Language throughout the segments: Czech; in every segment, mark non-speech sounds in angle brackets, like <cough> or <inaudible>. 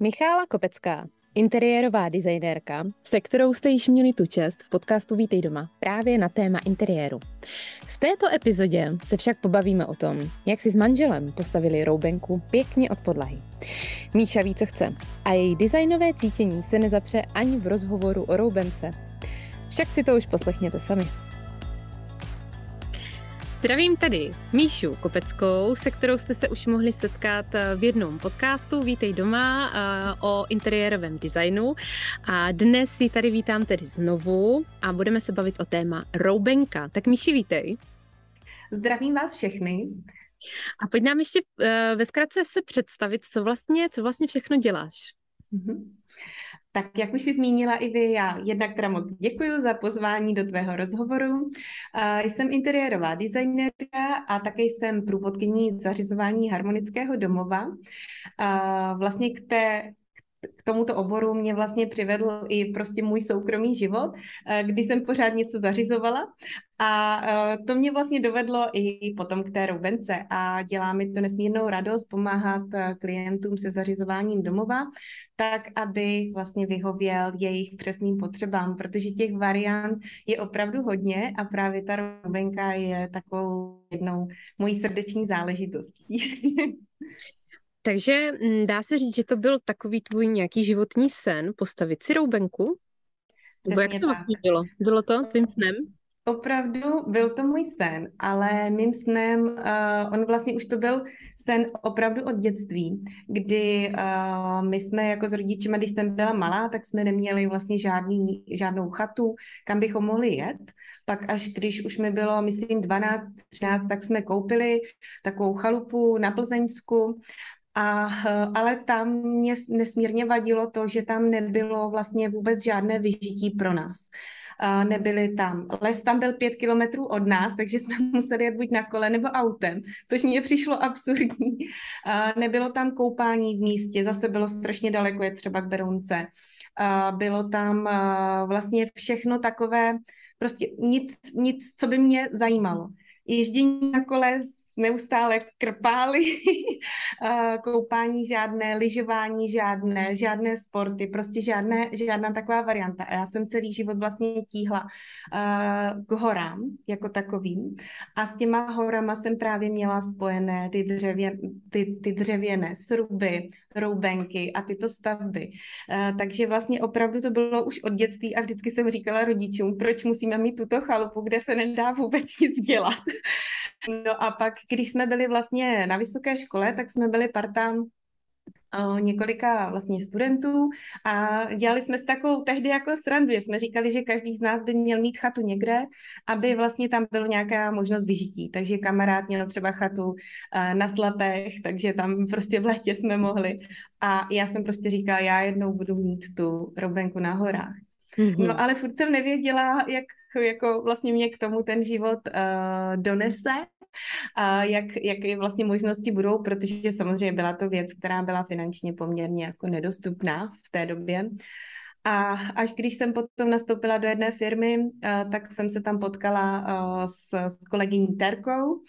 Michála Kopecká, interiérová designérka, se kterou jste již měli tu čest v podcastu Vítej doma právě na téma interiéru. V této epizodě se však pobavíme o tom, jak si s manželem postavili roubenku pěkně od podlahy. Míša ví, co chce a její designové cítění se nezapře ani v rozhovoru o roubence. Však si to už poslechněte sami. Zdravím tady Míšu Kopeckou, se kterou jste se už mohli setkat eh, v jednom podcastu Vítej doma eh, o interiérovém designu. A dnes ji tady vítám tedy znovu a budeme se bavit o téma roubenka. Tak Míši, vítej. Zdravím vás všechny. A pojď nám ještě eh, ve zkratce se představit, co vlastně, co vlastně všechno děláš. Mm-hmm. Tak jak už si zmínila i vy, já jednak teda moc děkuji za pozvání do tvého rozhovoru. Jsem interiérová designérka a také jsem průvodkyní zařizování harmonického domova. Vlastně k té k tomuto oboru mě vlastně přivedl i prostě můj soukromý život, eh, kdy jsem pořád něco zařizovala a eh, to mě vlastně dovedlo i potom k té roubence a dělá mi to nesmírnou radost pomáhat eh, klientům se zařizováním domova, tak, aby vlastně vyhověl jejich přesným potřebám, protože těch variant je opravdu hodně a právě ta roubenka je takovou jednou mojí srdeční záležitostí. <laughs> Takže mm, dá se říct, že to byl takový tvůj nějaký životní sen, postavit si roubenku? Nebo jak to vlastně bylo? Bylo to tvým snem? Opravdu byl to můj sen, ale mým snem, uh, on vlastně už to byl sen opravdu od dětství, kdy uh, my jsme jako s rodičima, když jsem byla malá, tak jsme neměli vlastně žádný, žádnou chatu, kam bychom mohli jet. Pak až když už mi bylo, myslím, 12, 13, tak jsme koupili takovou chalupu na Plzeňsku a, eh, ale tam mě nesmírně vadilo to, že tam nebylo vlastně vůbec žádné vyžití pro nás. A nebyly tam. Les tam byl pět kilometrů od nás, takže jsme <laughs> museli jet buď na kole nebo autem, což mě přišlo absurdní. A nebylo tam koupání v místě, zase bylo strašně daleko, je třeba k Berounce. A bylo tam vlastně všechno takové, prostě nic, nic, co by mě zajímalo. Ježdění na kole neustále krpály, <laughs> koupání žádné, lyžování žádné, žádné sporty, prostě žádné, žádná taková varianta. A já jsem celý život vlastně tíhla k horám jako takovým a s těma horama jsem právě měla spojené ty, dřevě, ty, ty dřevěné sruby, roubenky a tyto stavby. Takže vlastně opravdu to bylo už od dětství a vždycky jsem říkala rodičům, proč musíme mít tuto chalupu, kde se nedá vůbec nic dělat. <laughs> No a pak, když jsme byli vlastně na vysoké škole, tak jsme byli parta několika vlastně studentů a dělali jsme s takovou tehdy jako srandu, jsme říkali, že každý z nás by měl mít chatu někde, aby vlastně tam byla nějaká možnost vyžití. Takže kamarád měl třeba chatu na Slapech, takže tam prostě v létě jsme mohli. A já jsem prostě říkala, já jednou budu mít tu robenku na horách. Mm-hmm. No ale furt jsem nevěděla, jak jako vlastně mě k tomu ten život uh, donese a jak, jaké vlastně možnosti budou, protože samozřejmě byla to věc, která byla finančně poměrně jako nedostupná v té době. A až když jsem potom nastoupila do jedné firmy, uh, tak jsem se tam potkala uh, s, s kolegyní Terkou, uh,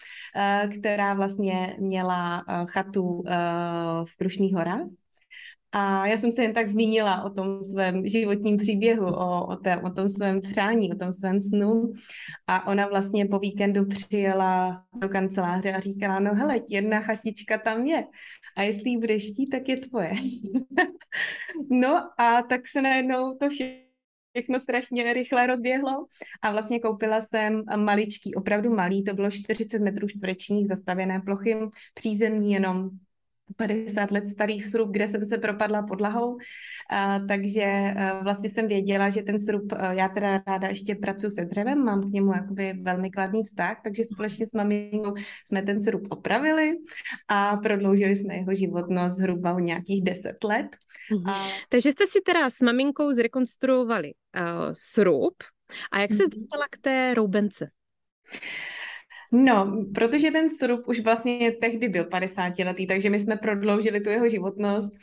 která vlastně měla chatu v Krušných horách. A já jsem se jen tak zmínila o tom svém životním příběhu, o, o, té, o tom svém přání, o tom svém snu. A ona vlastně po víkendu přijela do kanceláře a říkala, no hele, jedna chatička tam je. A jestli ji budeš chtít, tak je tvoje. <laughs> no a tak se najednou to všechno všechno strašně rychle rozběhlo a vlastně koupila jsem maličký, opravdu malý, to bylo 40 metrů čtverečních zastavěné plochy, přízemní jenom 50 let starý srub, kde jsem se propadla podlahou, a, takže a, vlastně jsem věděla, že ten srub, a, já teda ráda ještě pracuji se dřevem, mám k němu jakoby velmi kladný vztah, takže společně s maminkou jsme ten srub opravili a prodloužili jsme jeho životnost zhruba o nějakých 10 let. Mhm. A... Takže jste si teda s maminkou zrekonstruovali uh, srub a jak se mhm. dostala k té roubence? No, protože ten srub už vlastně tehdy byl 50 letý, takže my jsme prodloužili tu jeho životnost,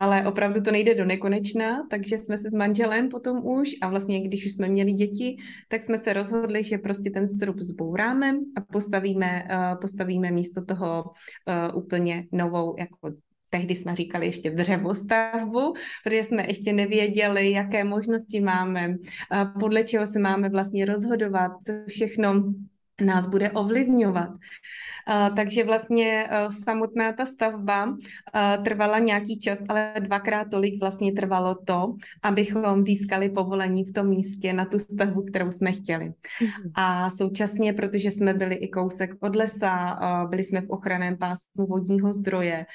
ale opravdu to nejde do nekonečna, takže jsme se s manželem potom už a vlastně když už jsme měli děti, tak jsme se rozhodli, že prostě ten srub zbouráme a postavíme, uh, postavíme místo toho uh, úplně novou jako tehdy jsme říkali ještě dřevostavbu, protože jsme ještě nevěděli, jaké možnosti máme, podle čeho se máme vlastně rozhodovat, co všechno nás bude ovlivňovat. Takže vlastně e, samotná ta stavba e, trvala nějaký čas, ale dvakrát tolik vlastně trvalo to, abychom získali povolení v tom místě na tu stavbu, kterou jsme chtěli. Mm-hmm. A současně, protože jsme byli i kousek od lesa, e, byli jsme v ochraném pásmu vodního zdroje,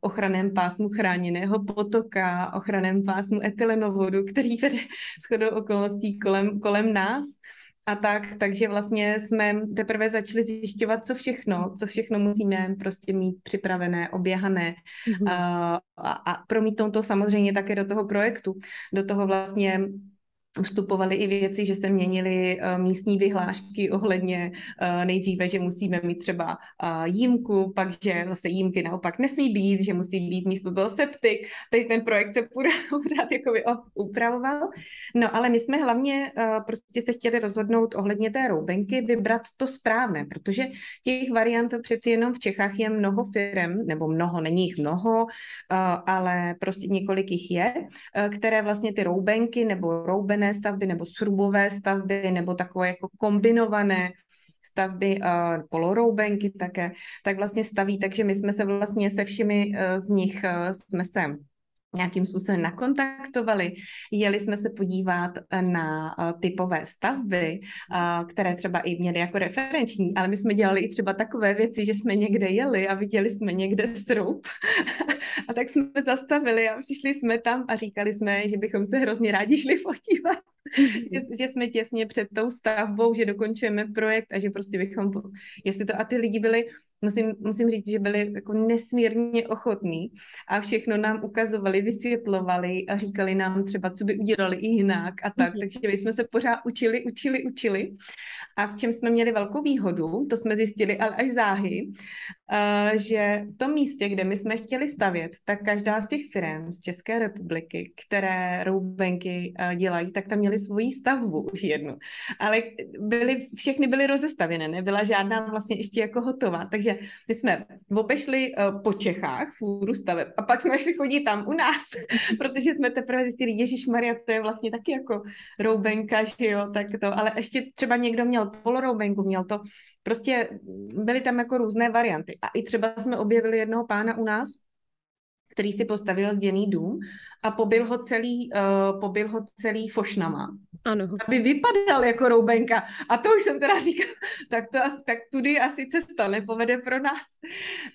ochraném pásmu chráněného potoka, ochraném pásmu etylenovodu, který vede <laughs> shodou okolností kolem, kolem nás, a tak, takže vlastně jsme teprve začali zjišťovat, co všechno, co všechno musíme prostě mít připravené, oběhané mm-hmm. a, a promítnout to samozřejmě také do toho projektu, do toho vlastně vstupovaly i věci, že se měnily uh, místní vyhlášky ohledně uh, nejdříve, že musíme mít třeba uh, jímku, pak, že zase jímky naopak nesmí být, že musí být místo toho septik, takže ten projekt se <laughs> pořád jakoby upravoval. No ale my jsme hlavně prostě se chtěli rozhodnout ohledně té roubenky, vybrat to správné, protože těch variant přeci jenom v Čechách je mnoho firm, nebo mnoho, není jich mnoho, ale prostě několik jich je, které vlastně ty roubenky nebo rouben dřevěné stavby nebo srubové stavby nebo takové jako kombinované stavby, uh, poloroubenky také, tak vlastně staví, takže my jsme se vlastně se všemi uh, z nich uh, jsme se nějakým způsobem nakontaktovali. Jeli jsme se podívat na typové stavby, které třeba i měly jako referenční, ale my jsme dělali i třeba takové věci, že jsme někde jeli a viděli jsme někde strub <laughs> a tak jsme zastavili a přišli jsme tam a říkali jsme, že bychom se hrozně rádi šli <laughs> podívat <laughs> že, že jsme těsně před tou stavbou, že dokončujeme projekt a že prostě bychom, jestli to a ty lidi byli, musím, musím říct, že byli jako nesmírně ochotní a všechno nám ukazovali, vysvětlovali a říkali nám třeba, co by udělali i jinak a tak, mhm. takže my jsme se pořád učili, učili, učili a v čem jsme měli velkou výhodu, to jsme zjistili, ale až záhy, uh, že v tom místě, kde my jsme chtěli stavět, tak každá z těch firm z České republiky, které roubenky uh, dělají, tak tam měli svoji stavbu už jednu. Ale byly, všechny byly rozestavěné, nebyla žádná vlastně ještě jako hotová. Takže my jsme obešli uh, po Čechách fůru staveb a pak jsme šli chodit tam u nás, <laughs> protože jsme teprve zjistili, Ježíš Maria, to je vlastně taky jako roubenka, že jo, tak to, ale ještě třeba někdo měl poloroubenku, měl to, prostě byly tam jako různé varianty. A i třeba jsme objevili jednoho pána u nás, který si postavil zděný dům a pobil ho celý, uh, pobil ho celý fošnama. Ano. Aby vypadal jako roubenka. A to už jsem teda říkal, tak, to, tak tudy asi cesta nepovede pro nás.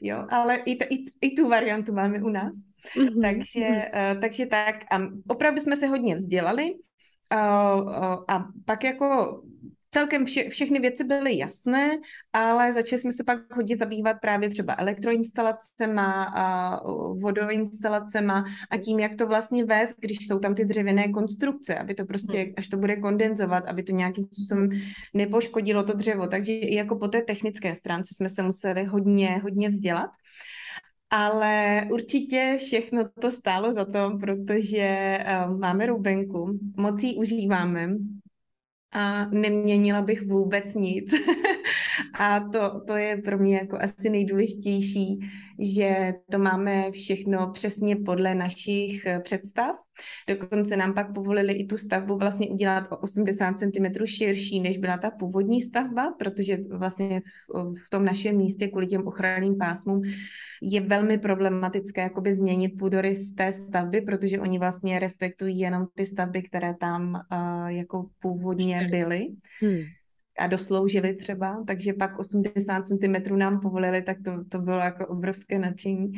Jo, ale i, t, i, i tu variantu máme u nás. Mm-hmm. Takže, uh, takže tak, a opravdu jsme se hodně vzdělali uh, uh, a pak jako celkem vše, všechny věci byly jasné, ale začali jsme se pak hodně zabývat právě třeba elektroinstalacema a vodoinstalacema a tím, jak to vlastně vést, když jsou tam ty dřevěné konstrukce, aby to prostě, hmm. až to bude kondenzovat, aby to nějakým způsobem nepoškodilo to dřevo. Takže i jako po té technické stránce jsme se museli hodně, hodně vzdělat. Ale určitě všechno to stálo za to, protože uh, máme roubenku, moc ji užíváme, a neměnila bych vůbec nic. <laughs> a to, to je pro mě jako asi nejdůležitější, že to máme všechno přesně podle našich eh, představ. Dokonce nám pak povolili i tu stavbu vlastně udělat o 80 cm širší, než byla ta původní stavba, protože vlastně v, v tom našem místě kvůli těm ochranným pásmům je velmi problematické jakoby změnit půdorys té stavby, protože oni vlastně respektují jenom ty stavby, které tam uh, jako původně byly. Hmm a dosloužili třeba, takže pak 80 cm nám povolili, tak to, to bylo jako obrovské nadšení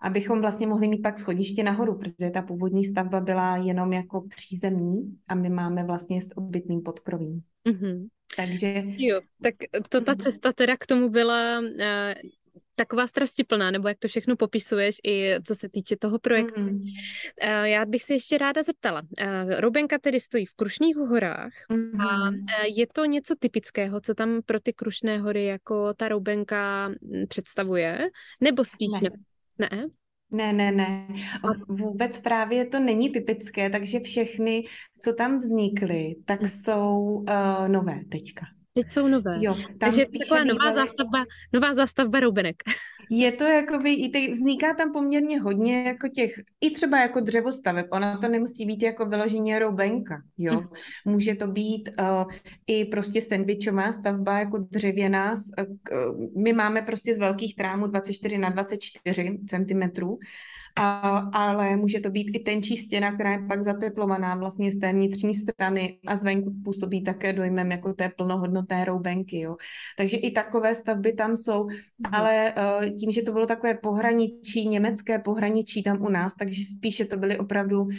abychom vlastně mohli mít pak schodiště nahoru, protože ta původní stavba byla jenom jako přízemní a my máme vlastně s obytným podkrovím. Mm-hmm. Takže... Jo, tak to ta cesta teda k tomu byla uh, taková strastiplná, nebo jak to všechno popisuješ i co se týče toho projektu. Mm. Já bych se ještě ráda zeptala. Uh, Roubenka tedy stojí v Krušných horách mm. a uh, je to něco typického, co tam pro ty Krušné hory jako ta Roubenka představuje? Nebo spíš ne? ne? ne? Ne, ne, ne. Vůbec právě to není typické, takže všechny, co tam vznikly, tak hm. jsou uh, nové teďka. Teď jsou nové. Jo, tam Takže taková nová bývaly... zástavba, nová zástavba roubenek. Je to jakoby, i ty, vzniká tam poměrně hodně jako těch, i třeba jako dřevostaveb, ona to nemusí být jako vyloženě roubenka, jo. Mm. Může to být uh, i prostě sandvičová stavba jako dřevěná. Uh, my máme prostě z velkých trámů 24 na 24 cm a, ale může to být i tenčí stěna, která je pak zateplovaná vlastně z té vnitřní strany a zvenku působí také dojmem jako té plnohodnotné roubenky. Jo. Takže i takové stavby tam jsou, mhm. ale uh, tím, že to bylo takové pohraničí, německé pohraničí tam u nás, takže spíše to byly opravdu uh,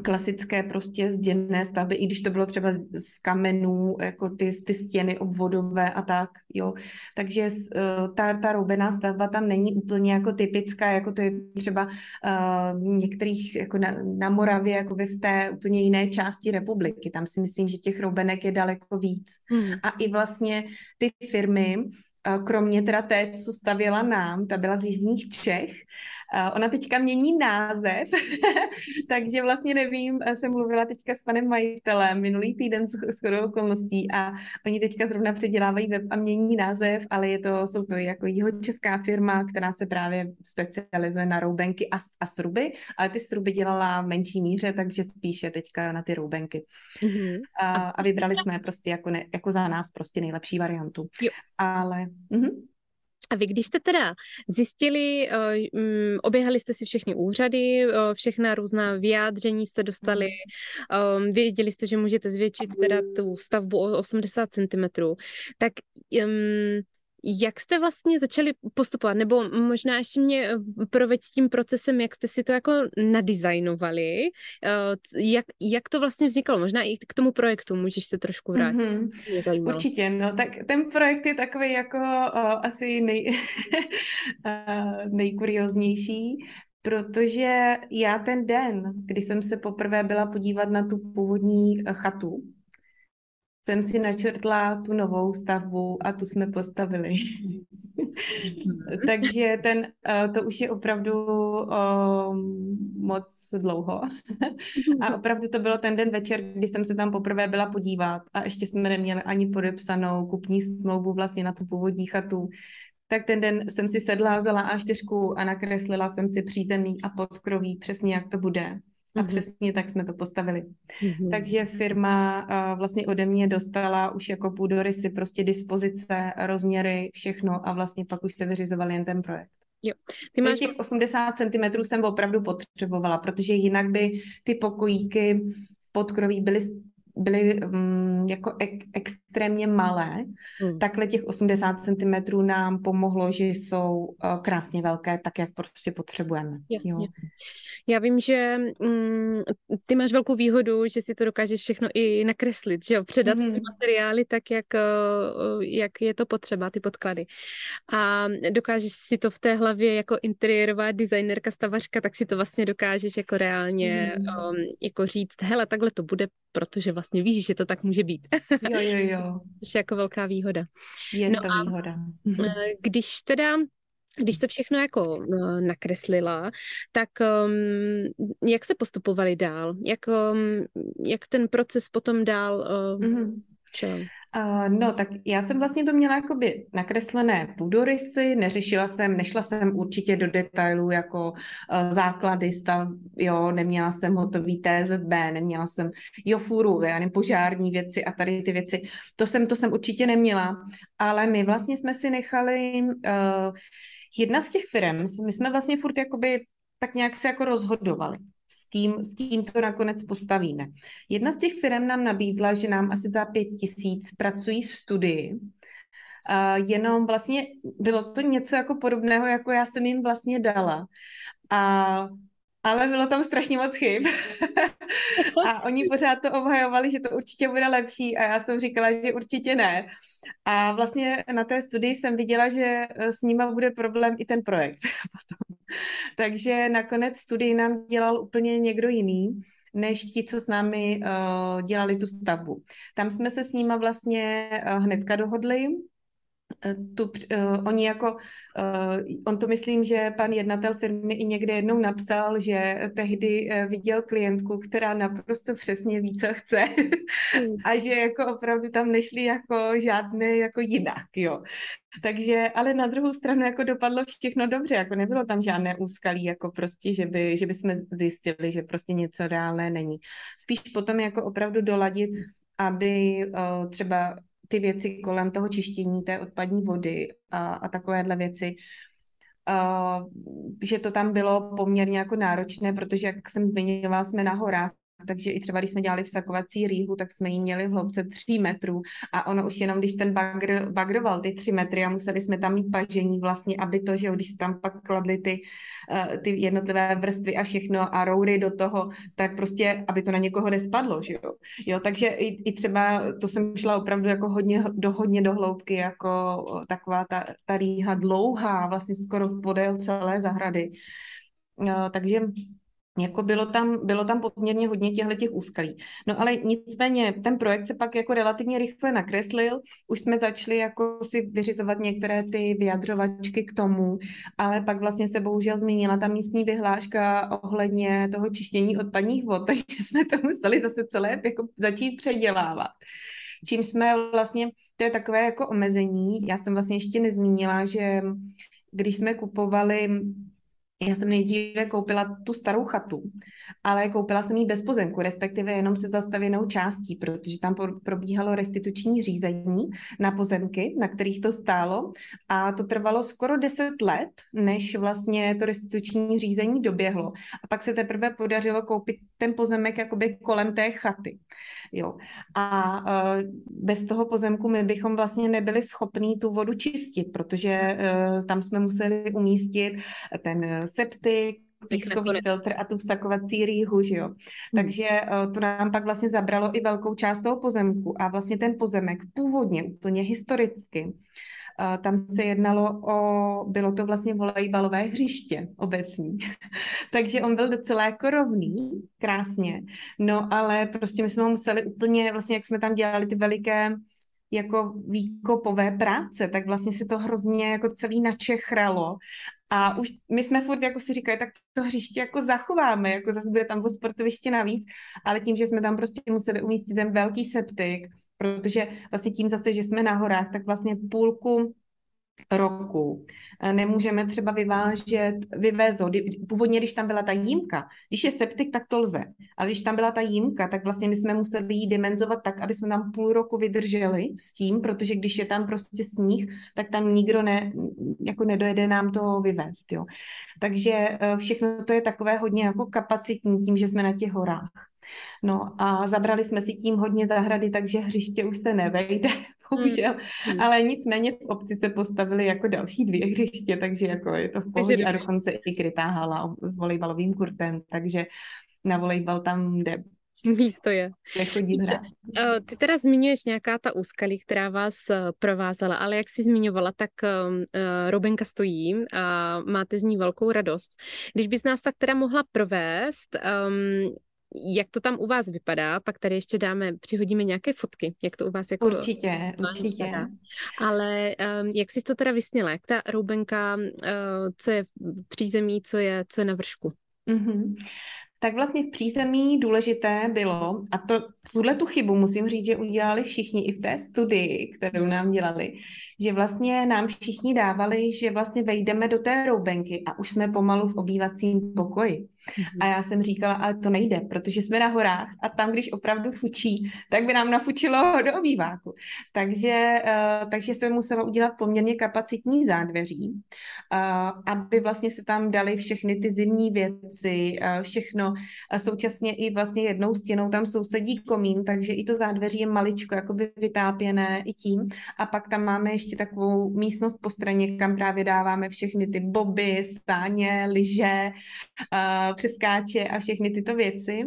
klasické prostě zděné stavby, i když to bylo třeba z kamenů, jako ty, ty stěny obvodové a tak, jo. Takže uh, ta, ta roubená stavba tam není úplně jako typická, jako to je třeba uh, některých, jako na, na Moravě, jako v té úplně jiné části republiky. Tam si myslím, že těch roubenek je daleko víc. Hmm. A i vlastně ty firmy, kromě teda té, co stavěla nám, ta byla z Jižních Čech, ona teďka mění název, <laughs> takže vlastně nevím, jsem mluvila teďka s panem majitelem minulý týden s chodou okolností a oni teďka zrovna předělávají web a mění název, ale je to, jsou to jako česká firma, která se právě specializuje na roubenky a, a sruby, ale ty sruby dělala v menší míře, takže spíše teďka na ty roubenky. Mm-hmm. A, a vybrali jsme prostě jako, ne, jako za nás prostě nejlepší variantu. Jo. Ale... Mm-hmm. A vy, když jste teda zjistili, um, oběhali jste si všechny úřady, uh, všechna různá vyjádření jste dostali, um, věděli jste, že můžete zvětšit teda tu stavbu o 80 cm, tak um, jak jste vlastně začali postupovat? Nebo možná ještě mě eh, proveď tím procesem, jak jste si to jako nadizajnovali, eh, jak, jak to vlastně vznikalo? Možná i k tomu projektu můžeš se trošku vrátit. Mm-hmm. Určitě, no tak ten projekt je takový jako o, asi nej, <laughs> nejkurioznější, protože já ten den, kdy jsem se poprvé byla podívat na tu původní eh, chatu, jsem si načrtla tu novou stavbu a tu jsme postavili. Mhm. <laughs> Takže ten, eh, to už je opravdu um, moc dlouho. a opravdu to bylo ten den večer, kdy jsem se tam poprvé byla podívat a ještě jsme neměli ani podepsanou kupní smlouvu vlastně na tu původní chatu. Tak ten den jsem si sedla, vzala A4 a nakreslila jsem si přítemný a podkroví přesně, jak to bude. A mm-hmm. přesně tak jsme to postavili. Mm-hmm. Takže firma uh, vlastně ode mě dostala už jako půdorysy, prostě dispozice, rozměry, všechno a vlastně pak už se vyřizoval jen ten projekt. Jo. Ty máš... Těch 80 cm jsem opravdu potřebovala, protože jinak by ty pokojíky v podkroví byly byly um, jako ek, extrémně malé, hmm. takhle těch 80 cm nám pomohlo, že jsou uh, krásně velké, tak jak prostě potřebujeme. Jasně. Jo. Já vím, že um, ty máš velkou výhodu, že si to dokážeš všechno i nakreslit, že jo, předat mm-hmm. ty materiály tak, jak, uh, jak je to potřeba, ty podklady. A dokážeš si to v té hlavě jako interiérová designerka, stavařka, tak si to vlastně dokážeš jako reálně mm. um, jako říct, hele, takhle to bude, protože vlastně víš, že to tak může být. <laughs> Jo, jo, jo. je jako velká výhoda. Je no to a výhoda. Mhm. Eh, když teda když to všechno jako uh, nakreslila, tak um, jak se postupovali dál? Jak, um, jak ten proces potom dál uh, mm-hmm. šel? Uh, no, tak já jsem vlastně to měla jakoby nakreslené půdorysy, neřešila jsem, nešla jsem určitě do detailů jako uh, základy stav, jo, neměla jsem hotový TZB, neměla jsem jofuru, já požární věci a tady ty věci, to jsem, to jsem určitě neměla, ale my vlastně jsme si nechali, uh, jedna z těch firm, my jsme vlastně furt jakoby tak nějak se jako rozhodovali s kým, s kým to nakonec postavíme. Jedna z těch firm nám nabídla, že nám asi za pět tisíc pracují studii, Uh, jenom vlastně bylo to něco jako podobného, jako já jsem jim vlastně dala. A ale bylo tam strašně moc chyb. <laughs> a oni pořád to obhajovali, že to určitě bude lepší a já jsem říkala, že určitě ne. A vlastně na té studii jsem viděla, že s nima bude problém i ten projekt. <laughs> Takže nakonec studii nám dělal úplně někdo jiný než ti, co s námi uh, dělali tu stavbu. Tam jsme se s nima vlastně uh, hnedka dohodli, Eh, tu, uh, oni jako, uh, on to myslím, že pan jednatel firmy i někde jednou napsal, že tehdy uh, viděl klientku, která naprosto přesně ví, co chce mm. <laughs> a že jako opravdu tam nešli jako žádné jako jinak, jo. Takže, ale na druhou stranu jako dopadlo všechno dobře, jako nebylo tam žádné úskalí, jako prostě, že by, že by jsme zjistili, že prostě něco reálné není. Spíš potom jako opravdu doladit, aby uh, třeba ty věci kolem toho čištění té odpadní vody a, a takovéhle věci, uh, že to tam bylo poměrně jako náročné, protože, jak jsem zmiňovala, jsme na horách, takže i třeba když jsme dělali vsakovací rýhu, tak jsme ji měli v hloubce 3 metrů a ono už jenom, když ten bagr, bagroval ty 3 metry a museli jsme tam mít pažení vlastně, aby to, že jo, když tam pak kladli ty, uh, ty jednotlivé vrstvy a všechno a roury do toho, tak prostě, aby to na někoho nespadlo, že jo. jo takže i, i třeba to jsem šla opravdu jako hodně do, hodně do hloubky, jako taková ta, ta rýha dlouhá, vlastně skoro podél celé zahrady. Uh, takže jako bylo tam, bylo tam poměrně hodně těchto těch úskalí. No ale nicméně ten projekt se pak jako relativně rychle nakreslil, už jsme začali jako si vyřizovat některé ty vyjadřovačky k tomu, ale pak vlastně se bohužel změnila ta místní vyhláška ohledně toho čištění odpadních vod, <laughs> takže jsme to museli zase celé jako začít předělávat. Čím jsme vlastně, to je takové jako omezení, já jsem vlastně ještě nezmínila, že když jsme kupovali já jsem nejdříve koupila tu starou chatu, ale koupila jsem ji bez pozemku, respektive jenom se zastavěnou částí, protože tam probíhalo restituční řízení na pozemky, na kterých to stálo a to trvalo skoro 10 let, než vlastně to restituční řízení doběhlo. A pak se teprve podařilo koupit ten pozemek jakoby kolem té chaty. Jo. A uh, bez toho pozemku my bychom vlastně nebyli schopní tu vodu čistit, protože uh, tam jsme museli umístit ten septik, pískový filtr a tu vsakovací rýhu, že jo. Hmm. Takže uh, to nám pak vlastně zabralo i velkou část toho pozemku a vlastně ten pozemek původně, úplně historicky, uh, tam se jednalo o, bylo to vlastně volejbalové hřiště obecní. <laughs> Takže on byl docela jako rovný, krásně, no ale prostě my jsme ho museli úplně, vlastně jak jsme tam dělali ty veliké jako výkopové práce, tak vlastně se to hrozně jako celý načechralo. A už my jsme furt jako si říkali, tak to hřiště jako zachováme, jako zase bude tam to sportoviště navíc, ale tím, že jsme tam prostě museli umístit ten velký septik, protože vlastně tím zase, že jsme na horách, tak vlastně půlku roku. Nemůžeme třeba vyvážet, vyvést ho. Původně, když tam byla ta jímka, když je septik, tak to lze. Ale když tam byla ta jímka, tak vlastně my jsme museli ji dimenzovat tak, aby jsme tam půl roku vydrželi s tím, protože když je tam prostě sníh, tak tam nikdo ne, jako nedojede nám to vyvést. Jo. Takže eh, všechno to je takové hodně jako kapacitní tím, že jsme na těch horách. No a zabrali jsme si tím hodně zahrady, takže hřiště už se nevejde, <laughs> bohužel. Hmm. Ale nicméně v obci se postavili jako další dvě hřiště, takže jako je to v pohodě a dokonce i krytá hala s volejbalovým kurtem, takže na volejbal tam jde <laughs> místo je. Nechodí. Eh, ty teda zmiňuješ nějaká ta úskalí, která vás eh, provázela, ale jak jsi zmiňovala, tak uh, Robenka stojí a máte z ní velkou radost. Když bys nás tak teda mohla provést, um, jak to tam u vás vypadá, pak tady ještě dáme, přihodíme nějaké fotky, jak to u vás jako... Určitě, určitě. Vypadá. Ale um, jak jsi to teda vysněla, jak ta roubenka, uh, co je v přízemí, co je, co je na vršku? Mm-hmm. Tak vlastně v přízemí důležité bylo, a to tuhle tu chybu musím říct, že udělali všichni i v té studii, kterou nám dělali, že vlastně nám všichni dávali, že vlastně vejdeme do té roubenky a už jsme pomalu v obývacím pokoji. A já jsem říkala, ale to nejde, protože jsme na horách a tam, když opravdu fučí, tak by nám nafučilo do obýváku. Takže, uh, takže jsem musela udělat poměrně kapacitní zádveří, uh, aby vlastně se tam dali všechny ty zimní věci, uh, A současně i vlastně jednou stěnou tam sousedí komín, takže i to zádveří je maličko, jakoby vytápěné i tím. A pak tam máme ještě takovou místnost po straně, kam právě dáváme všechny ty boby, stáně, lyže, přeskáče a všechny tyto věci.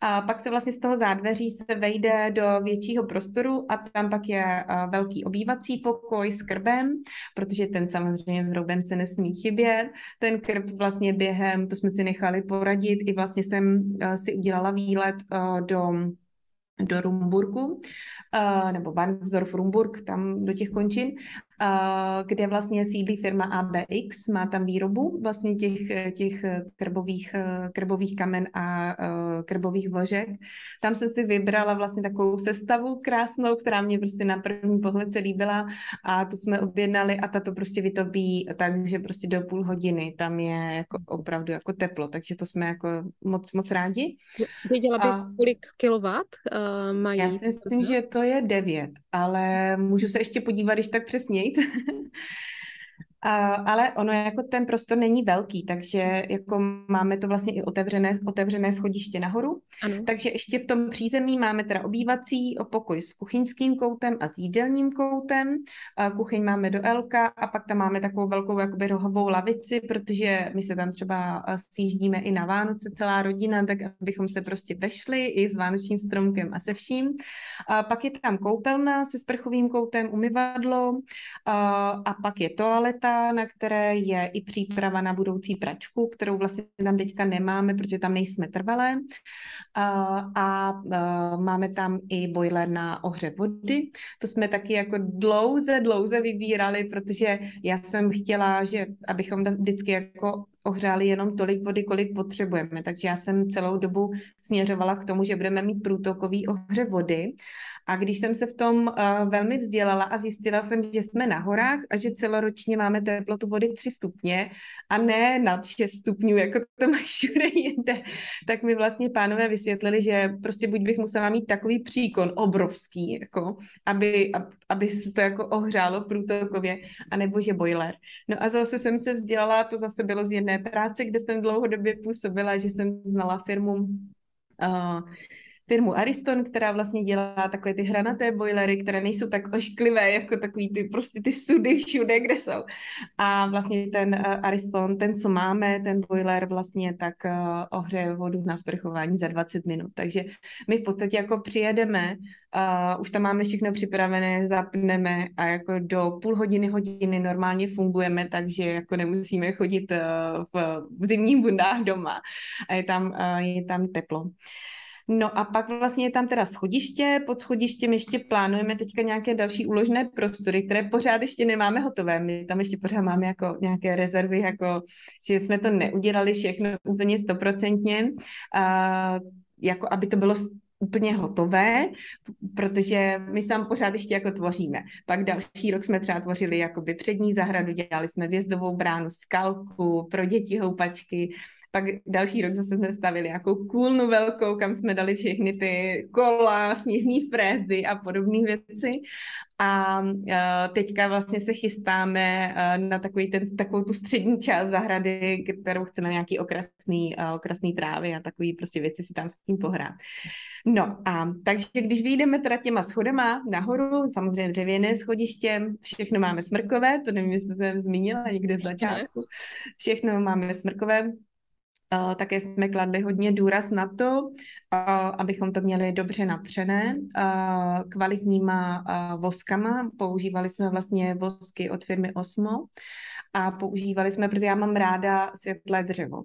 A pak se vlastně z toho zádveří se vejde do většího prostoru a tam pak je velký obývací pokoj s krbem, protože ten samozřejmě v roubence nesmí chybět. Ten krb vlastně během, to jsme si nechali poradit, i vlastně jsem si udělala výlet do do Rumburku, uh, nebo Barnsdorf Rumburg, tam do těch končin. Kde vlastně sídlí firma ABX, má tam výrobu vlastně těch, těch krbových, krbových kamen a krbových vložek. Tam jsem si vybrala vlastně takovou sestavu krásnou, která mě prostě na první pohled se líbila a tu jsme objednali a ta to prostě vytopí tak, že prostě do půl hodiny tam je jako opravdu jako teplo, takže to jsme jako moc, moc rádi. Věděla bys, a... kolik kilovat uh, mají? Já si myslím, že to je 9, ale můžu se ještě podívat, když tak night <laughs> A, ale ono jako ten prostor není velký, takže jako máme to vlastně i otevřené, otevřené schodiště nahoru. Ano. Takže ještě v tom přízemí máme teda obývací pokoj s kuchyňským koutem a s jídelním koutem. A kuchyň máme do L a pak tam máme takovou velkou jakoby rohovou lavici, protože my se tam třeba sjíždíme i na Vánoce celá rodina, tak abychom se prostě vešli i s vánočním stromkem a se vším. A pak je tam koupelna se sprchovým koutem, umyvadlo a, a pak je toaleta na které je i příprava na budoucí pračku, kterou vlastně tam teďka nemáme, protože tam nejsme trvalé. A, a máme tam i boiler na ohřev vody. To jsme taky jako dlouze, dlouze vybírali, protože já jsem chtěla, že abychom vždycky jako ohřáli jenom tolik vody, kolik potřebujeme. Takže já jsem celou dobu směřovala k tomu, že budeme mít průtokový ohřev vody. A když jsem se v tom uh, velmi vzdělala a zjistila jsem, že jsme na horách a že celoročně máme teplotu vody 3 stupně a ne nad 6 stupňů, jako to <laughs> mají všude jinde, tak mi vlastně pánové vysvětlili, že prostě buď bych musela mít takový příkon obrovský, jako, aby, aby se to jako ohřálo průtokově, anebo že boiler. No a zase jsem se vzdělala, to zase bylo z jedné práce, kde jsem dlouhodobě působila, že jsem znala firmu uh, firmu Ariston, která vlastně dělá takové ty hranaté boilery, které nejsou tak ošklivé, jako takový ty prostě ty sudy všude, kde jsou. A vlastně ten uh, Ariston, ten, co máme, ten boiler vlastně tak uh, ohřeje vodu na sprchování za 20 minut. Takže my v podstatě jako přijedeme, uh, už tam máme všechno připravené, zapneme a jako do půl hodiny, hodiny normálně fungujeme, takže jako nemusíme chodit uh, v, v zimních bundách doma a je tam, uh, je tam teplo. No a pak vlastně je tam teda schodiště, pod schodištěm ještě plánujeme teďka nějaké další úložné prostory, které pořád ještě nemáme hotové. My tam ještě pořád máme jako nějaké rezervy, jako, že jsme to neudělali všechno úplně stoprocentně, jako aby to bylo úplně hotové, protože my sám pořád ještě jako tvoříme. Pak další rok jsme třeba tvořili jakoby přední zahradu, dělali jsme vězdovou bránu, skalku, pro děti houpačky, pak další rok zase jsme stavili jako kůlnu velkou, kam jsme dali všechny ty kola, sněžní frézy a podobné věci. A teďka vlastně se chystáme na takový ten, takovou tu střední část zahrady, kterou chceme nějaký okrasný, okrasný trávy a takový prostě věci si tam s tím pohrát. No a takže když vyjdeme teda těma schodama nahoru, samozřejmě dřevěné schodiště, všechno máme smrkové, to nevím, jestli jsem zmínila někde v začátku, všechno máme smrkové, také jsme kladli hodně důraz na to, uh, abychom to měli dobře natřené uh, kvalitníma voskama. Používali jsme vlastně vosky od firmy Osmo a používali jsme, protože já mám ráda světlé dřevo.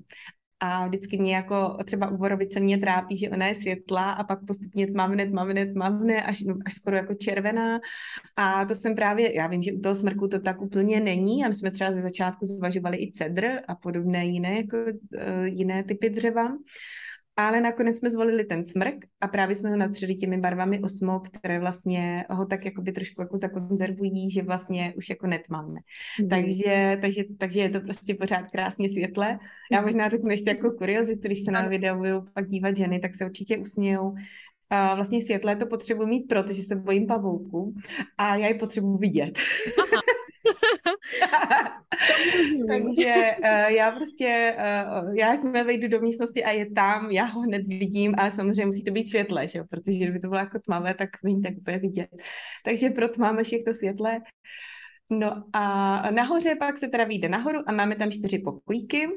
A vždycky mě jako třeba u borovice mě trápí, že ona je světlá a pak postupně tmavne, tmavne, tmavne, až, až skoro jako červená. A to jsem právě, já vím, že u toho smrku to tak úplně není a my jsme třeba ze začátku zvažovali i cedr a podobné jiné, jako, uh, jiné typy dřeva. Ale nakonec jsme zvolili ten smrk a právě jsme ho natřeli těmi barvami osmo, které vlastně ho tak jakoby trošku jako zakonzervují, že vlastně už jako netmáme. Mm. Takže, takže, takže je to prostě pořád krásně světle. Já možná řeknu ještě jako kuriozitu, když se na video budou pak dívat ženy, tak se určitě usmějou, vlastně světlé to potřebuji mít, protože se bojím pavouku a já je potřebuji vidět. <laughs> Takže uh, já prostě, uh, já jakmile vejdu do místnosti a je tam, já ho hned vidím, ale samozřejmě musí to být světlé, že? protože kdyby to bylo jako tmavé, tak není tak úplně vidět. Takže proto máme všechno světlé. No a nahoře pak se teda vyjde nahoru a máme tam čtyři pokojíky,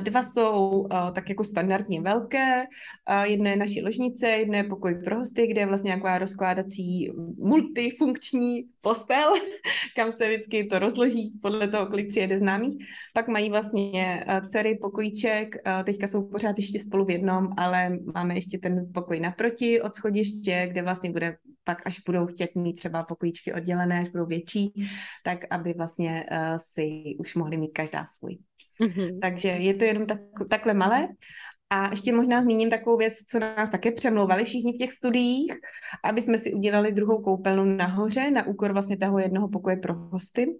dva jsou uh, tak jako standardně velké, uh, jedna je naší ložnice, jedna je pokoj pro hosty, kde je vlastně nějaká rozkládací multifunkční postel, <laughs> kam se vždycky to rozloží podle toho, kolik přijede známých. Pak mají vlastně dcery pokojíček, teďka jsou pořád ještě spolu v jednom, ale máme ještě ten pokoj naproti od schodiště, kde vlastně bude pak až budou chtět mít třeba pokojíčky oddělené, až budou větší, tak aby vlastně si už mohli mít každá svůj. Mm-hmm. Takže je to jenom tak, takhle malé. A ještě možná zmíním takovou věc, co nás také přemlouvali všichni v těch studiích, aby jsme si udělali druhou koupelnu nahoře, na úkor vlastně toho jednoho pokoje pro hosty,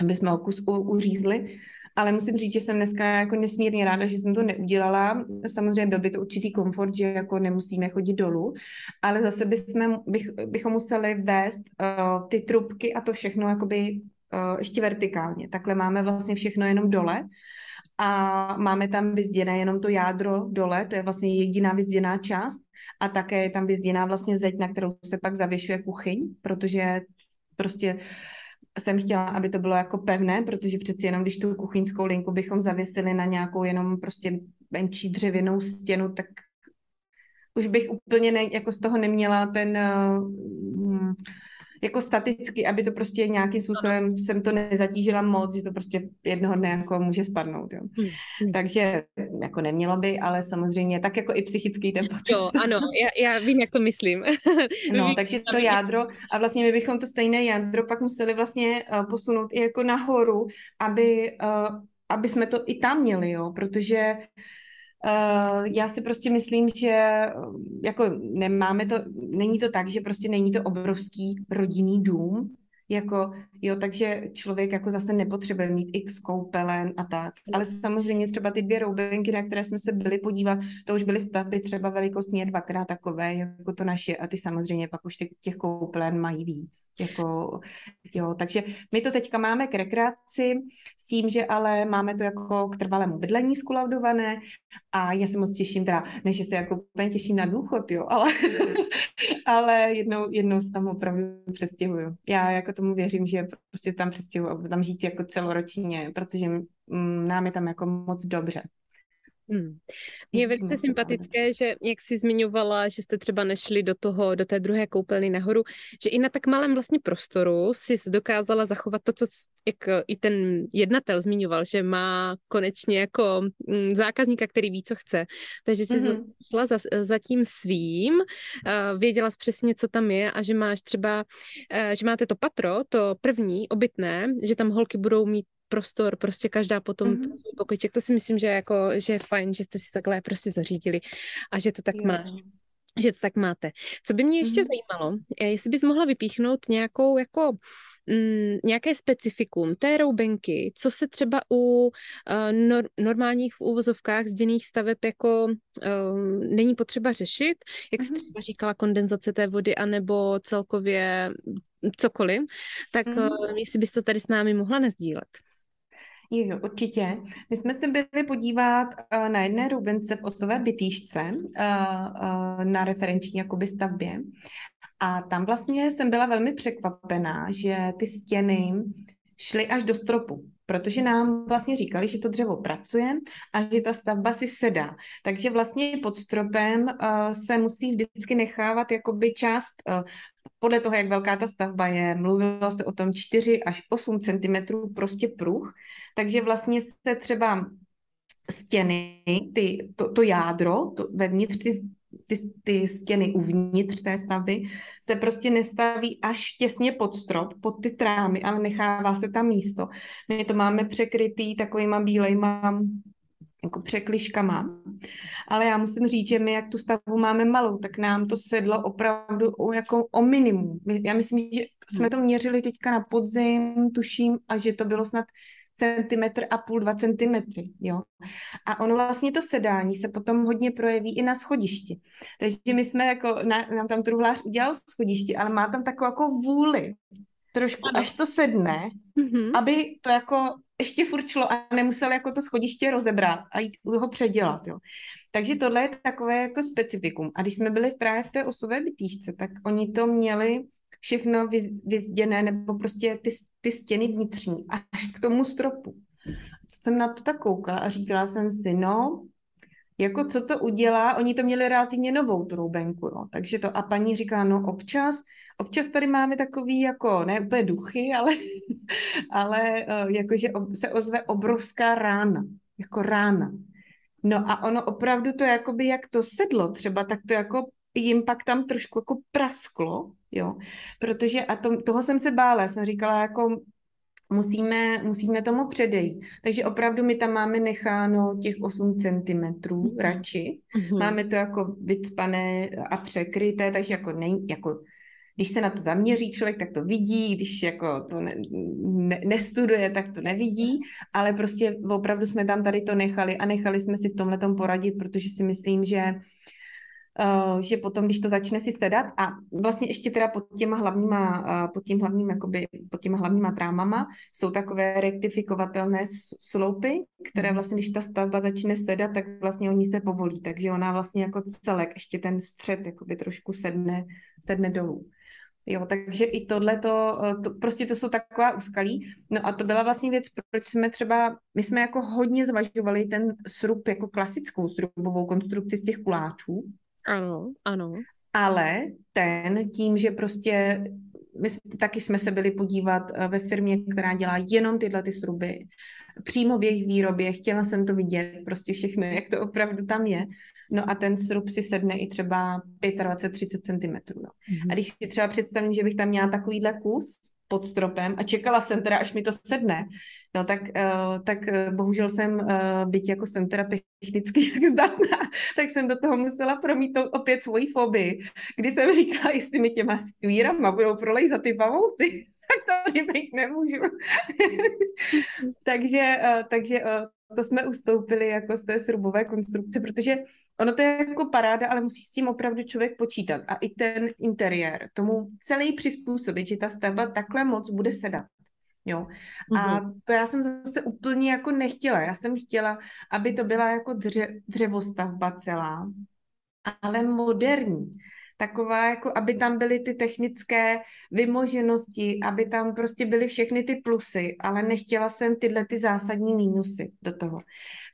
aby jsme ho kus uřízli. Ale musím říct, že jsem dneska jako nesmírně ráda, že jsem to neudělala. Samozřejmě byl by to určitý komfort, že jako nemusíme chodit dolů, ale zase bychom, bych, bychom museli vést uh, ty trubky a to všechno jakoby ještě vertikálně. Takhle máme vlastně všechno jenom dole a máme tam vyzděné jenom to jádro dole, to je vlastně jediná vyzděná část a také je tam vyzděná vlastně zeď, na kterou se pak zavěšuje kuchyň, protože prostě jsem chtěla, aby to bylo jako pevné, protože přeci jenom, když tu kuchyňskou linku bychom zavěsili na nějakou jenom prostě menší dřevěnou stěnu, tak už bych úplně ne, jako z toho neměla ten uh, jako staticky, aby to prostě nějakým způsobem jsem to nezatížila moc, že to prostě jednoho dne jako může spadnout. Jo. Hmm. Takže jako nemělo by, ale samozřejmě tak jako i psychický ten pocit. Jo, ano, já, já vím, jak to myslím. <laughs> no, takže to jádro a vlastně my bychom to stejné jádro pak museli vlastně uh, posunout i jako nahoru, aby, uh, aby jsme to i tam měli, jo, protože Uh, já si prostě myslím, že eh, jako nemáme to, není to tak, že prostě není to obrovský rodinný dům, jako, jo, takže člověk jako zase nepotřebuje mít x koupelen a tak. Ale samozřejmě třeba ty dvě roubenky, na které jsme se byli podívat, to už byly stavby třeba velikostně dvakrát takové, jako to naše a ty samozřejmě pak už těch, koupelen mají víc. Jako, jo, takže my to teďka máme k rekreaci s tím, že ale máme to jako k trvalému bydlení skulaudované a já se moc těším teda, než se jako úplně těším na důchod, jo, ale, <laughs> ale jednou, jednou se tam opravdu přestěhuju. Já jako tomu věřím, že prostě tam přestěhuji a tam žít jako celoročně, protože nám je tam jako moc dobře. Hmm. Je velice sympatické, že jak jsi zmiňovala, že jste třeba nešli do toho, do té druhé koupelny nahoru, že i na tak malém vlastně prostoru si dokázala zachovat to, co jak i ten jednatel zmiňoval, že má konečně jako mm, zákazníka, který ví, co chce. Takže jsi mm-hmm. šla za, za tím svým, uh, věděla jsi přesně, co tam je a že máš třeba, že máte to patro, to první, obytné, že tam holky budou mít prostor, prostě každá potom mm-hmm. pokojček. To si myslím, že, jako, že je fajn, že jste si takhle prostě zařídili a že to tak jo. máš že to tak máte. Co by mě ještě mm-hmm. zajímalo, jestli bys mohla vypíchnout nějakou jako mm, nějaké specifikum té roubenky, co se třeba u uh, nor- normálních v úvozovkách zděných staveb jako uh, není potřeba řešit, jak mm-hmm. jsi třeba říkala kondenzace té vody, anebo celkově cokoliv, tak mm-hmm. uh, jestli bys to tady s námi mohla nezdílet. Jo, určitě. My jsme se byli podívat uh, na jedné rubence v osové bytýšce uh, uh, na referenční jakoby stavbě a tam vlastně jsem byla velmi překvapená, že ty stěny šly až do stropu, protože nám vlastně říkali, že to dřevo pracuje a že ta stavba si sedá. Takže vlastně pod stropem uh, se musí vždycky nechávat jakoby část uh, podle toho, jak velká ta stavba je, mluvilo se o tom 4 až 8 cm prostě pruh, takže vlastně se třeba stěny, ty, to, to jádro, to, vevnitř ty, ty, ty stěny uvnitř té stavby se prostě nestaví až těsně pod strop, pod ty trámy, ale nechává se tam místo. My to máme překrytý takovýma bílejma jako překliškama. Ale já musím říct, že my, jak tu stavbu máme malou, tak nám to sedlo opravdu o, jako o minimum. Já myslím, že jsme to měřili teďka na podzim, tuším, a že to bylo snad centimetr a půl, dva centimetry, jo. A ono vlastně to sedání se potom hodně projeví i na schodišti. Takže my jsme jako, na, nám tam truhlář udělal schodiště, ale má tam takovou jako vůli, trošku, ano. až to sedne, mm-hmm. aby to jako ještě furčilo a nemusel jako to schodiště rozebrat a jít ho předělat, jo. Takže tohle je takové jako specifikum. A když jsme byli právě v té osové bytýšce, tak oni to měli všechno vyzděné, nebo prostě ty, ty stěny vnitřní, až k tomu stropu. Co jsem na to tak koukala a říkala jsem si, no, jako co to udělá, oni to měli relativně novou troubenku, jo. takže to a paní říká, no občas, občas tady máme takový jako, ne úplně duchy, ale, <laughs> ale uh, jakože se ozve obrovská rána, jako rána. No a ono opravdu to jakoby, jak to sedlo třeba, tak to jako jim pak tam trošku jako prasklo, jo, protože a to, toho jsem se bála, jsem říkala jako musíme, musíme tomu předejít. Takže opravdu my tam máme necháno těch 8 cm mm-hmm. radši. Mm-hmm. Máme to jako vycpané a překryté, takže jako, ne, jako když se na to zaměří člověk, tak to vidí, když jako to ne, ne, nestuduje, tak to nevidí, ale prostě opravdu jsme tam tady to nechali a nechali jsme si v tomhle poradit, protože si myslím, že že potom, když to začne si sedat a vlastně ještě teda pod těma hlavníma, uh, pod tím hlavním, jakoby, pod těma hlavníma trámama jsou takové rektifikovatelné sloupy, které mhm. vlastně, když ta stavba začne sedat, tak vlastně oni se povolí, takže ona vlastně jako celek, ještě ten střed jakoby trošku sedne, sedne dolů. Jo, takže i tohle to, eh, to, prostě to jsou taková úskalí. No a to byla vlastně věc, proč jsme třeba, my jsme jako hodně zvažovali ten srub jako klasickou srubovou konstrukci z těch kuláčů. Ano, ano. Ale ten tím, že prostě my taky jsme se byli podívat eh, ve firmě, která dělá jenom tyhle ty sruby, přímo v jejich výrobě, chtěla jsem to vidět, prostě všechno, jak to opravdu tam je. No a ten srub si sedne i třeba 25-30 cm. No. Mm-hmm. A když si třeba představím, že bych tam měla takovýhle kus pod stropem a čekala jsem teda, až mi to sedne, no tak, uh, tak uh, bohužel jsem, uh, byť jako jsem teda technicky <laughs> jak zdatná, tak jsem do toho musela promítnout opět svoji fobii, kdy jsem říkala, jestli mi těma skvírama budou prolejzat ty pavouci, <laughs> tak to být nemůžu. <laughs> takže, takže to jsme ustoupili jako z té srubové konstrukce, protože ono to je jako paráda, ale musí s tím opravdu člověk počítat. A i ten interiér, tomu celý přizpůsobit, že ta stavba takhle moc bude sedat. Jo. A mhm. to já jsem zase úplně jako nechtěla. Já jsem chtěla, aby to byla jako dře, dřevostavba celá, ale moderní taková, jako aby tam byly ty technické vymoženosti, aby tam prostě byly všechny ty plusy, ale nechtěla jsem tyhle ty zásadní mínusy do toho.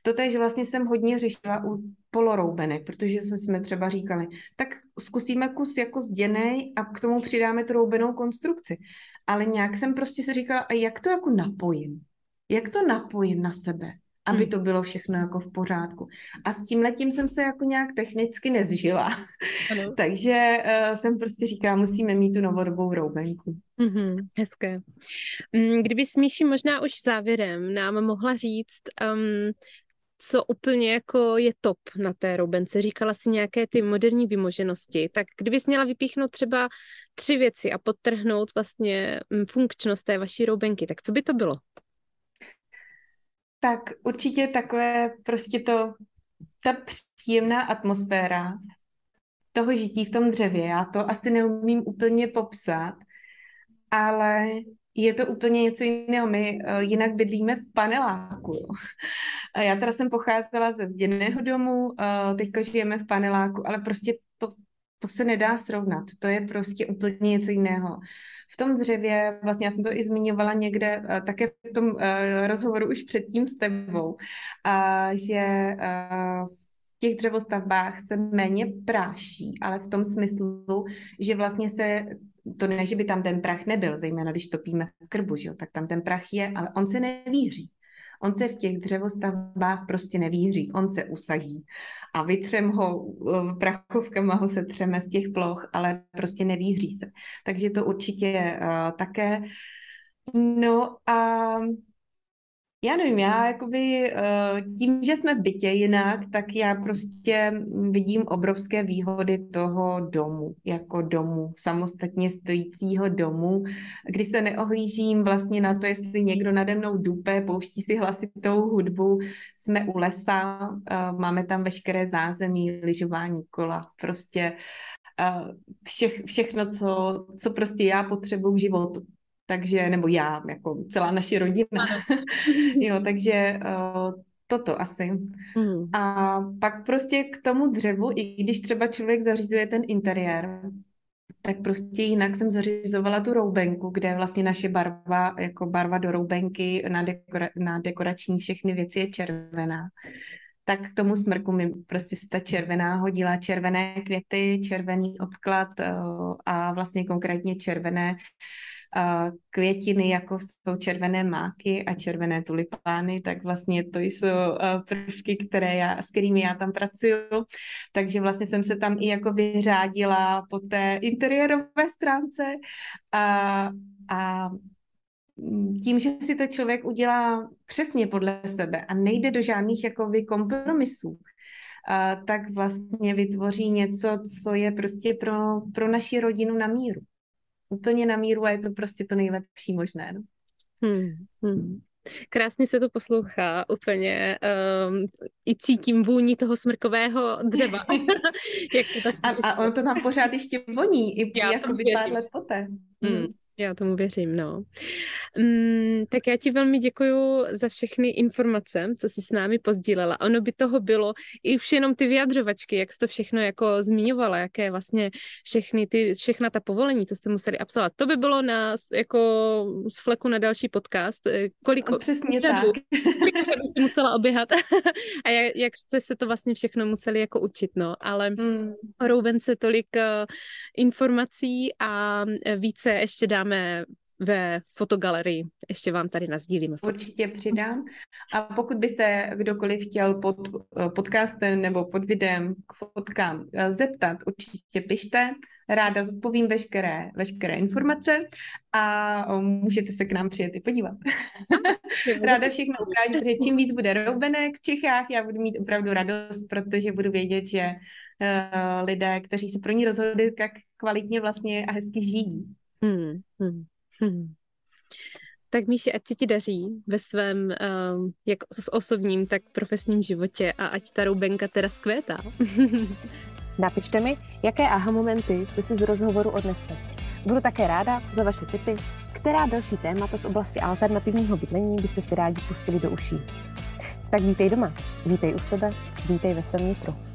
Totež vlastně jsem hodně řešila u poloroubenek, protože jsme třeba říkali, tak zkusíme kus jako zděnej a k tomu přidáme tu roubenou konstrukci. Ale nějak jsem prostě si říkala, a jak to jako napojím? Jak to napojím na sebe? aby hmm. to bylo všechno jako v pořádku. A s tím letím jsem se jako nějak technicky nezžila. Ano. <laughs> Takže uh, jsem prostě říkala, musíme mít tu novodobou roubenku. Mm-hmm, hezké. Mm, kdyby Smíši možná už závěrem nám mohla říct, um, co úplně jako je top na té roubence. Říkala si nějaké ty moderní vymoženosti, tak kdybys měla vypíchnout třeba tři věci a podtrhnout vlastně mm, funkčnost té vaší roubenky, tak co by to bylo? Tak určitě takové prostě to, ta příjemná atmosféra toho žití v tom dřevě. Já to asi neumím úplně popsat, ale je to úplně něco jiného. My uh, jinak bydlíme v paneláku. A já teda jsem pocházela ze zděného domu, uh, teďka žijeme v paneláku, ale prostě to, to se nedá srovnat. To je prostě úplně něco jiného v tom dřevě, vlastně já jsem to i zmiňovala někde, uh, také v tom uh, rozhovoru už předtím s tebou, uh, že uh, v těch dřevostavbách se méně práší, ale v tom smyslu, že vlastně se to ne, že by tam ten prach nebyl, zejména když topíme v krbu, že jo, tak tam ten prach je, ale on se nevíří. On se v těch dřevostavbách prostě nevíří, on se usadí a vytřem ho eh, prachovkama, ho se třeme z těch ploch, ale prostě nevíří se. Takže to určitě uh, také. No a já nevím, já jakoby eh, tím, že jsme v bytě jinak, tak já prostě vidím obrovské výhody toho domu, jako domu, samostatně stojícího domu, kdy se neohlížím vlastně na to, jestli někdo nade mnou dupe, pouští si hlasitou hudbu, jsme u lesa, eh, máme tam veškeré zázemí, lyžování kola, prostě eh, vše, všechno, co, co prostě já potřebuji k životu takže, nebo já, jako celá naše rodina. <laughs> jo, takže uh, toto asi. Mm. A pak prostě k tomu dřevu, i když třeba člověk zařizuje ten interiér, tak prostě jinak jsem zařizovala tu roubenku, kde je vlastně naše barva, jako barva do roubenky na, dekora, na dekorační všechny věci je červená. Tak k tomu smrku mi prostě se ta červená hodila, červené květy, červený obklad uh, a vlastně konkrétně červené květiny, jako jsou červené máky a červené tulipány, tak vlastně to jsou prvky, které já, s kterými já tam pracuju. Takže vlastně jsem se tam i jako vyřádila po té interiérové stránce a, a tím, že si to člověk udělá přesně podle sebe a nejde do žádných jakoby kompromisů, tak vlastně vytvoří něco, co je prostě pro, pro naši rodinu na míru. Úplně na míru a je to prostě to nejlepší možné. No. Hmm, hmm. Krásně se to poslouchá, úplně um, i cítím vůni toho smrkového dřeva. <laughs> Jak to a, a ono to tam pořád ještě voní, i jako by pár let poté. Hmm. Já tomu věřím, no. Um, tak já ti velmi děkuji za všechny informace, co jsi s námi pozdílela. Ono by toho bylo i už jenom ty vyjadřovačky, jak jsi to všechno jako zmiňovala, jaké vlastně všechny ty, všechna ta povolení, co jste museli absolvovat. To by bylo na, jako z fleku na další podcast. Eh, kolik, no, Přesně řadu, tak. kolik jsi musela oběhat <laughs> a jak, jak jste se to vlastně všechno museli jako učit, no. Ale hmm. roubence tolik uh, informací a eh, více ještě dám dáme ve fotogalerii. Ještě vám tady nazdílíme. Určitě přidám. A pokud by se kdokoliv chtěl pod podcastem nebo pod videem k fotkám eh, zeptat, určitě pište. Ráda zodpovím veškeré, veškeré informace a eh, můžete se k nám přijet i podívat. <laughs> Ráda všechno ukážu, protože čím víc bude roubenek v Čechách, já budu mít opravdu radost, protože budu vědět, že uh, lidé, kteří se pro ní rozhodli, tak kvalitně vlastně a hezky žijí. Hmm, hmm, hmm. Tak Míši, ať se ti daří ve svém, um, jak s osobním, tak profesním životě a ať ta roubenka teda zkvétá. <laughs> Napište mi, jaké aha momenty jste si z rozhovoru odnesli. Budu také ráda za vaše tipy, která další témata z oblasti alternativního bydlení byste si rádi pustili do uší. Tak vítej doma, vítej u sebe, vítej ve svém nitru.